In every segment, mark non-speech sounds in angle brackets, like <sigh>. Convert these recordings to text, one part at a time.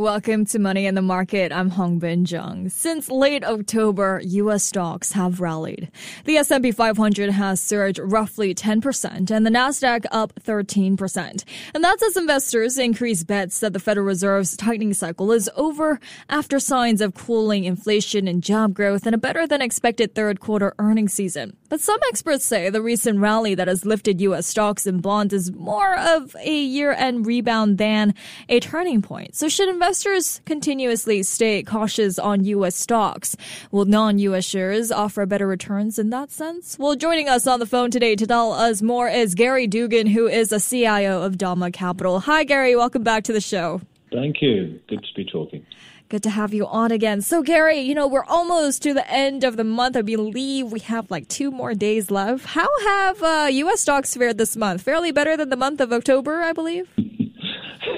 Welcome to Money in the Market. I'm Hongbin Jeong. Since late October, U.S. stocks have rallied. The S&P 500 has surged roughly 10% and the Nasdaq up 13%. And that's as investors increase bets that the Federal Reserve's tightening cycle is over after signs of cooling inflation and job growth and a better than expected third quarter earnings season. But some experts say the recent rally that has lifted U.S. stocks and bonds is more of a year-end rebound than a turning point. So should investors continuously stay cautious on U.S. stocks. Will non-U.S. shares offer better returns in that sense? Well, joining us on the phone today to tell us more is Gary Dugan, who is a CIO of Dalma Capital. Hi, Gary. Welcome back to the show. Thank you. Good to be talking. Good to have you on again. So, Gary, you know, we're almost to the end of the month. I believe we have like two more days left. How have uh, U.S. stocks fared this month? Fairly better than the month of October, I believe?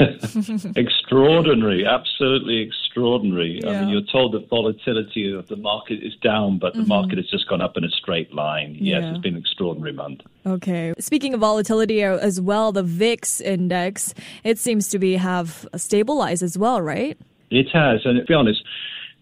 <laughs> extraordinary, absolutely extraordinary. Yeah. I mean, you're told that volatility of the market is down, but the Mm-hmm. market has just gone up in a straight line. Yes, Yeah. it's been an extraordinary month. Okay. Speaking of volatility uh, as well, the VIX index, it seems to be have stabilized as well, right? It has, and to be honest,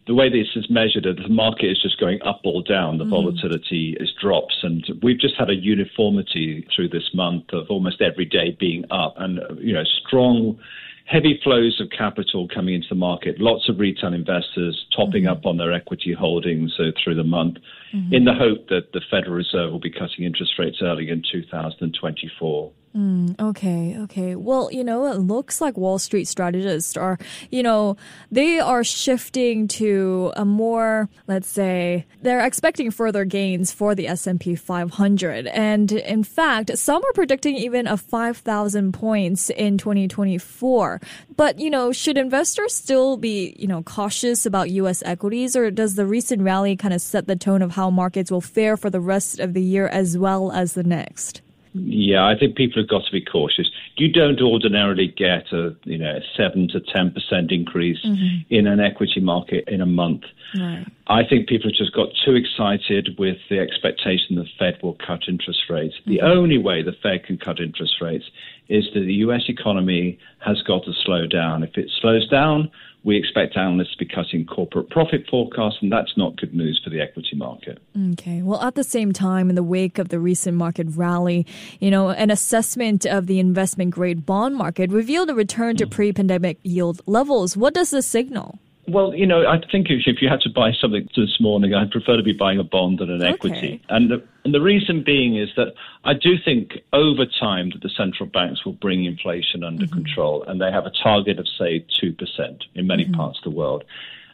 the way this is measured, the market is just going up or down. The mm-hmm. volatility is drops, and we've just had a uniformity through this month of almost every day being up, and you know, strong. Heavy flows of capital coming into the market, lots of retail investors topping mm-hmm. up on their equity holdings uh, through the month mm-hmm. in the hope that the Federal Reserve will be cutting interest rates early in 2024. Mm, okay, okay. Well, you know, it looks like Wall Street strategists are, you know, they are shifting to a more, let's say, they're expecting further gains for the S&P 500. And in fact, some are predicting even a 5,000 points in 2024. But, you know, should investors still be, you know, cautious about US equities or does the recent rally kind of set the tone of how markets will fare for the rest of the year as well as the next? Yeah, I think people have got to be cautious. You don't ordinarily get a you know a seven to ten percent increase mm-hmm. in an equity market in a month. Right. I think people have just got too excited with the expectation the Fed will cut interest rates. The mm-hmm. only way the Fed can cut interest rates is that the U.S. economy has got to slow down. If it slows down, we expect analysts to be cutting corporate profit forecasts, and that's not good news for the equity market. Okay. Well, at the same time, in the wake of the recent market rally, you know, an assessment of the investment grade bond market revealed a return to hmm. pre pandemic yield levels. What does this signal? Well, you know, I think if, if you had to buy something this morning, I'd prefer to be buying a bond than an Okay. equity. And the, and the reason being is that I do think over time that the central banks will bring inflation under mm-hmm. control, and they have a target of, say, 2% in many mm-hmm. parts of the world.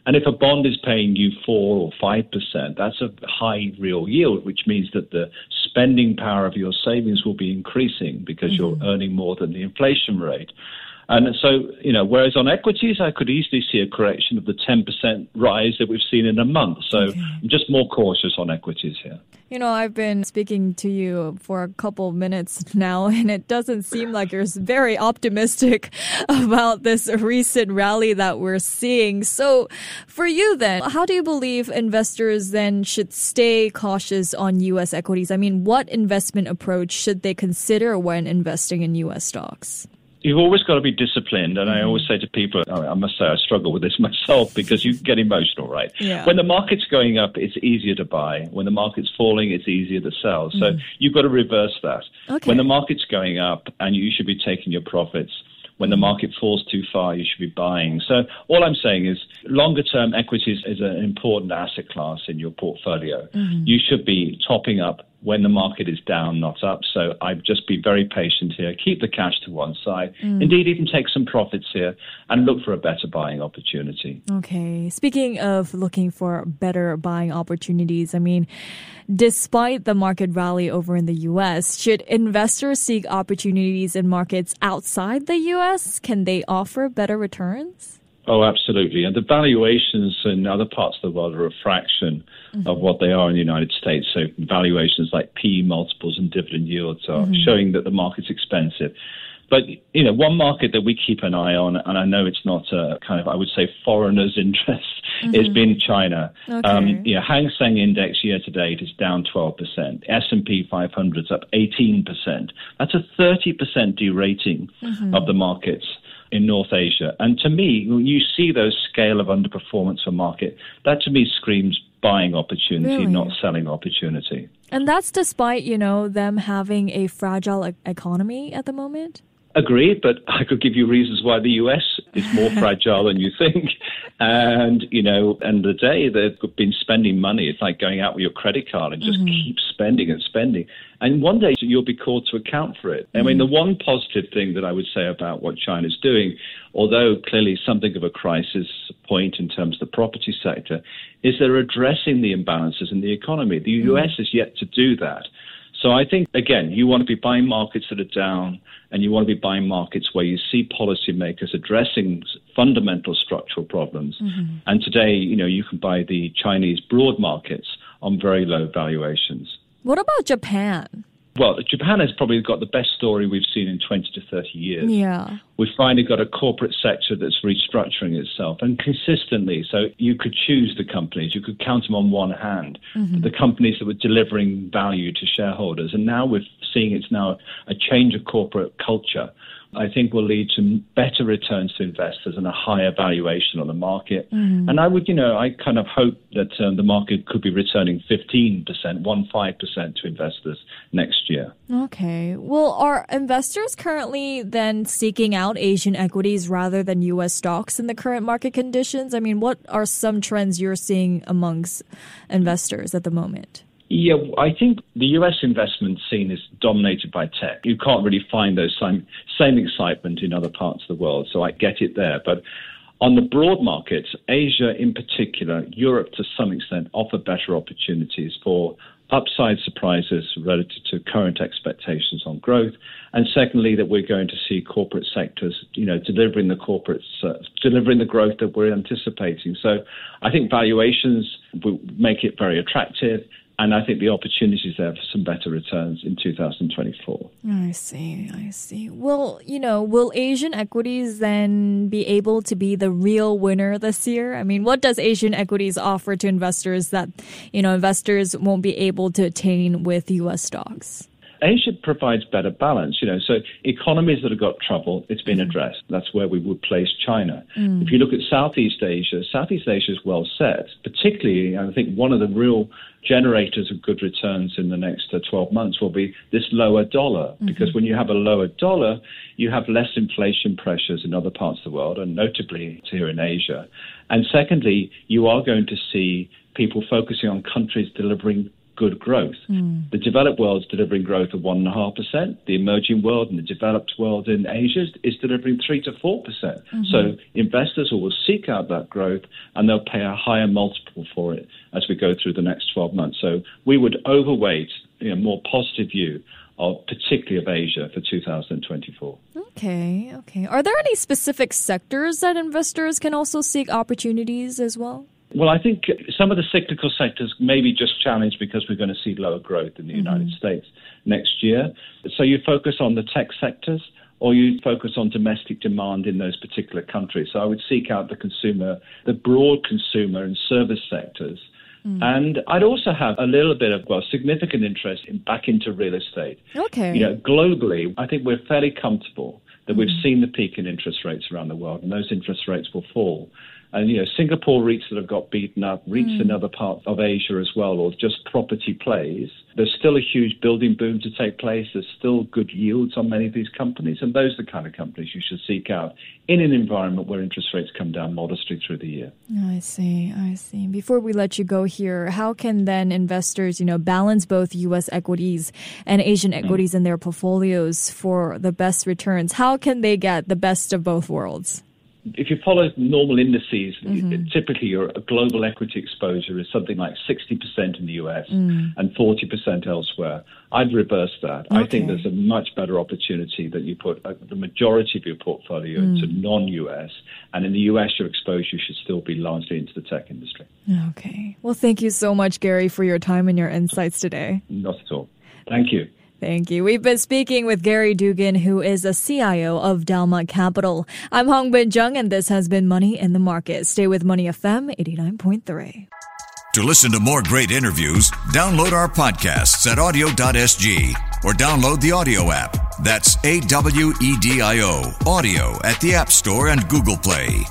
And if a bond is paying you 4 or 5%, that's a high real yield, which means that the spending power of your savings will be increasing because you're mm-hmm. earning more than the inflation rate. And so, you know, whereas on equities, I could easily see a correction of the 10% rise that we've seen in a month. So I'm just more cautious on equities here. You know, I've been speaking to you for a couple minutes now, <laughs> and it doesn't seem like you're very optimistic <laughs> about this recent rally that we're seeing. So, for you then, how do you believe investors then should stay cautious on U.S. equities? I mean, what investment approach should they consider when investing in U.S. stocks? You've always got to be disciplined. And I mm-hmm. always say to people, I must say I struggle with this <laughs> myself because you get emotional, right? Yeah. When the market's going up, it's easier to buy. When the market's falling, it's easier to sell. So mm. you've got to reverse that. Okay. When the market's going up and you should be taking your profits, when the mm. market falls too far, you should be buying. So all I'm saying is longer term equities is an important asset class in your portfolio. Mm-hmm. You should be topping up when the market is down, not up. So I'd just be very patient here. Keep the cash to one side. Mm. Indeed, even take some profits here and look for a better buying opportunity. Okay. Speaking of looking for better buying opportunities, I mean, despite the market rally over in the US, should investors seek opportunities in markets outside the US? Can they offer better returns? Oh, absolutely. And the valuations in other parts of the world are a fraction of what they are in the United States. So valuations like P multiples and dividend yields are showing that the market's expensive. But you know, one market that we keep an eye on, and I know it's not a kind of I would say foreigners' <laughs> interest, mm-hmm. is been China. Okay. Um, you know, Hang Seng Index year to date is down 12 percent. S and P 500 is up 18 percent. That's a 30 percent derating mm-hmm. of the markets in North Asia. And to me, when you see those scale of underperformance for market, that to me screams buying opportunity, really? not selling opportunity. And that's despite, you know, them having a fragile economy at the moment? Agreed, but I could give you reasons why the US is more <laughs> fragile than you think. And, you know, and the day they've been spending money, it's like going out with your credit card and just mm-hmm. keep spending and spending. And one day you'll be called to account for it. I mean, mm-hmm. the one positive thing that I would say about what China's doing, although clearly something of a crisis point in terms of the property sector, is they're addressing the imbalances in the economy. The US mm-hmm. is yet to do that. So I think, again, you want to be buying markets that are down and you want to be buying markets where you see policymakers addressing fundamental structural problems. Mm-hmm. And today, you know, you can buy the Chinese broad markets on very low valuations. What about Japan? well, Japan has probably got the best story we've seen in 20 to 30 years. Yeah. We've finally got a corporate sector that's restructuring itself and consistently. So you could choose the companies, you could count them on one hand, mm-hmm. the companies that were delivering value to shareholders. And now we're seeing it's now a change of corporate culture I think will lead to better returns to investors and a higher valuation on the market. Mm. And I would, you know, I kind of hope that um, the market could be returning 15%, 15% to investors next year. Okay. Well, are investors currently then seeking out Asian equities rather than U.S. stocks in the current market conditions? I mean, what are some trends you're seeing amongst investors at the moment? Yeah, I think the US investment scene is dominated by tech. You can't really find those same, same excitement in other parts of the world, so I get it there. But on the broad markets, Asia in particular, Europe to some extent, offer better opportunities for upside surprises relative to current expectations on growth. And secondly, that we're going to see corporate sectors, you know, delivering the corporates, uh, delivering the growth that we're anticipating. So I think valuations make it very attractive and I think the opportunity is there for some better returns in 2024. I see, I see. Well, you know, will Asian equities then be able to be the real winner this year? I mean, what does Asian equities offer to investors that, you know, investors won't be able to attain with U.S. stocks? Asia provides better balance, you know. So economies that have got trouble, it's been mm. addressed. That's where we would place China. Mm. If you look at Southeast Asia, Southeast Asia is well set. Particularly, I think one of the real generators of good returns in the next uh, 12 months will be this lower dollar. Mm-hmm. Because when you have a lower dollar, you have less inflation pressures in other parts of the world, and notably here in Asia. And secondly, you are going to see people focusing on countries delivering good growth. Mm. The developed world is delivering growth of 1.5%. The emerging world and the developed world in Asia is delivering 3 to 4%. percent mm hmm So investors will seek out that growth and they'll pay a higher multiple for it as we go through the next 12 months. So we would overweight a you know, more positive view of particularly of Asia for 2024. Okay, okay. Are there any specific sectors that investors can also seek opportunities as well? Well, I think some of the cyclical sectors may be just challenged because we're going to see lower growth in the mm-hmm. United States next year. So you focus on the tech sectors or you focus on domestic demand in those particular countries. So I would seek out the consumer, the broad consumer and service sectors. Mm. And I'd also have a little bit of, well, significant interest in back into real estate. Okay. You know, globally, I think we're fairly comfortable that mm. we've seen the peak in interest rates around the world, and those interest rates will fall. And, you know, Singapore REITs that have got beaten up, REITs mm. in other parts of Asia as well, or just property plays. There's still a huge building boom to take place. There's still good yields on many of these companies. And those are the kind of companies you should seek out in an environment where interest rates come down modestly through the year. I see. I see. Before we let you go here, how can then investors, you know, balance both U.S. equities and Asian mm. equities mm. in their portfolios for the best returns? How can they get the best of both worlds? If you follow normal indices, mm-hmm. typically your global equity exposure is something like 60% in the US mm. and 40% elsewhere. I'd reverse that. Okay. I think there's a much better opportunity that you put uh, the majority of your portfolio mm. into non US. And in the US, your exposure should still be largely into the tech industry. Okay. Well, thank you so much, Gary, for your time and your insights today. Not at all. Thank you. Thank you. We've been speaking with Gary Dugan, who is a CIO of Dalma Capital. I'm Hongbin Jeong, and this has been Money in the Market. Stay with Money FM 89.3. To listen to more great interviews, download our podcasts at awedio.sg or download the AWEDIO app. That's A W E D I O, AWEDIO at the App Store and Google Play.